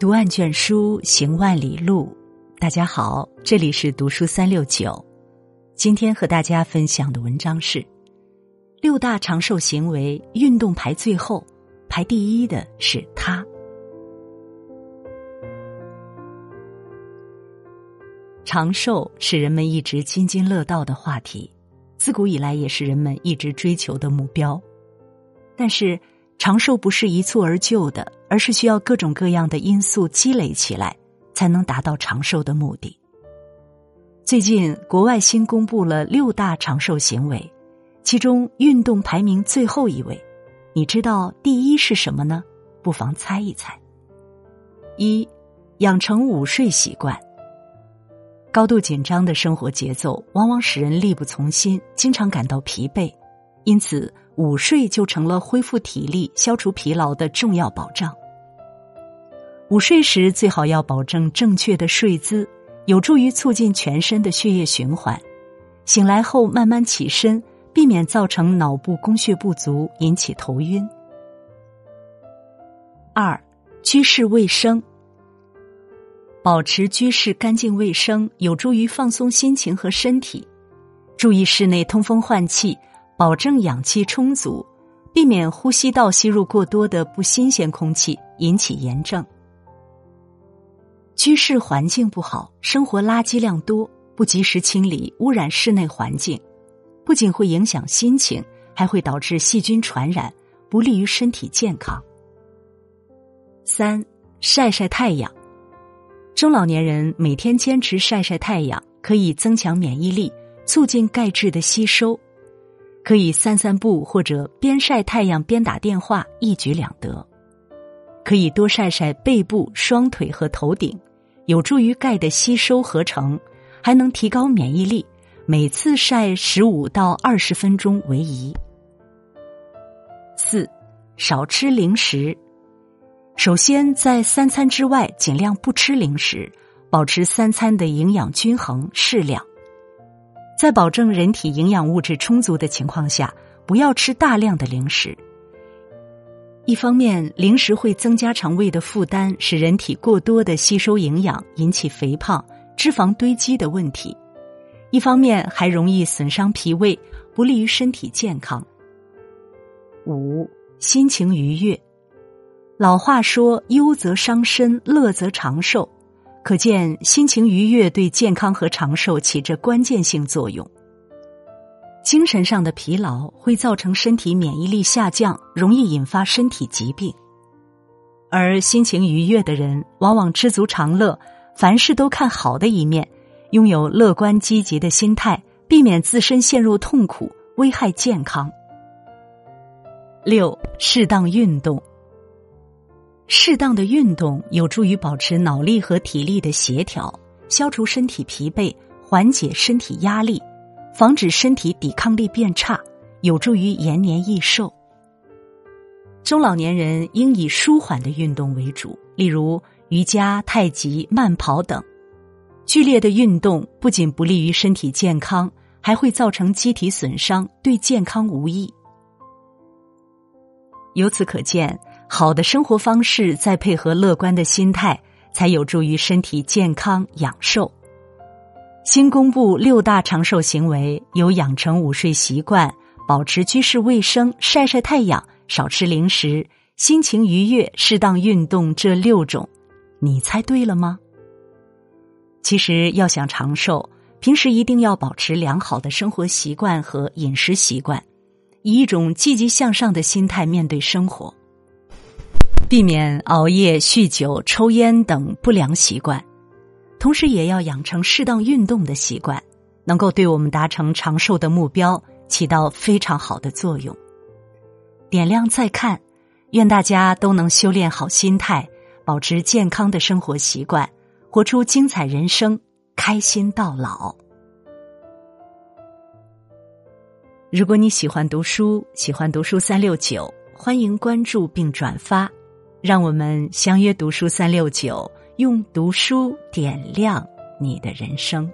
读万卷书，行万里路。大家好，这里是读书三六九。今天和大家分享的文章是六大长寿行为，运动排最后，排第一的是它。长寿是人们一直津津乐道的话题，自古以来也是人们一直追求的目标。但是，长寿不是一蹴而就的。而是需要各种各样的因素积累起来，才能达到长寿的目的。最近，国外新公布了六大长寿行为，其中运动排名最后一位。你知道第一是什么呢？不妨猜一猜。一，养成午睡习惯。高度紧张的生活节奏往往使人力不从心，经常感到疲惫，因此午睡就成了恢复体力、消除疲劳的重要保障。午睡时最好要保证正确的睡姿，有助于促进全身的血液循环。醒来后慢慢起身，避免造成脑部供血不足，引起头晕。二，居室卫生，保持居室干净卫生，有助于放松心情和身体。注意室内通风换气，保证氧气充足，避免呼吸道吸入过多的不新鲜空气，引起炎症。居室环境不好，生活垃圾量多，不及时清理，污染室内环境，不仅会影响心情，还会导致细菌传染，不利于身体健康。三，晒晒太阳。中老年人每天坚持晒晒太阳，可以增强免疫力，促进钙质的吸收。可以散散步或者边晒太阳边打电话，一举两得。可以多晒晒背部、双腿和头顶。有助于钙的吸收合成，还能提高免疫力。每次晒十五到二十分钟为宜。四，少吃零食。首先，在三餐之外尽量不吃零食，保持三餐的营养均衡适量。在保证人体营养物质充足的情况下，不要吃大量的零食。一方面，零食会增加肠胃的负担，使人体过多的吸收营养，引起肥胖、脂肪堆积的问题；一方面还容易损伤脾胃，不利于身体健康。五、心情愉悦。老话说：“忧则伤身，乐则长寿。”可见，心情愉悦对健康和长寿起着关键性作用。精神上的疲劳会造成身体免疫力下降，容易引发身体疾病；而心情愉悦的人往往知足常乐，凡事都看好的一面，拥有乐观积极的心态，避免自身陷入痛苦，危害健康。六、适当运动，适当的运动有助于保持脑力和体力的协调，消除身体疲惫，缓解身体压力。防止身体抵抗力变差，有助于延年益寿。中老年人应以舒缓的运动为主，例如瑜伽、太极、慢跑等。剧烈的运动不仅不利于身体健康，还会造成机体损伤，对健康无益。由此可见，好的生活方式再配合乐观的心态，才有助于身体健康养寿。新公布六大长寿行为，有养成午睡习惯、保持居室卫生、晒晒太阳、少吃零食、心情愉悦、适当运动这六种，你猜对了吗？其实要想长寿，平时一定要保持良好的生活习惯和饮食习惯，以一种积极向上的心态面对生活，避免熬夜、酗酒、抽烟等不良习惯。同时，也要养成适当运动的习惯，能够对我们达成长寿的目标起到非常好的作用。点亮再看，愿大家都能修炼好心态，保持健康的生活习惯，活出精彩人生，开心到老。如果你喜欢读书，喜欢读书三六九，欢迎关注并转发，让我们相约读书三六九。用读书点亮你的人生。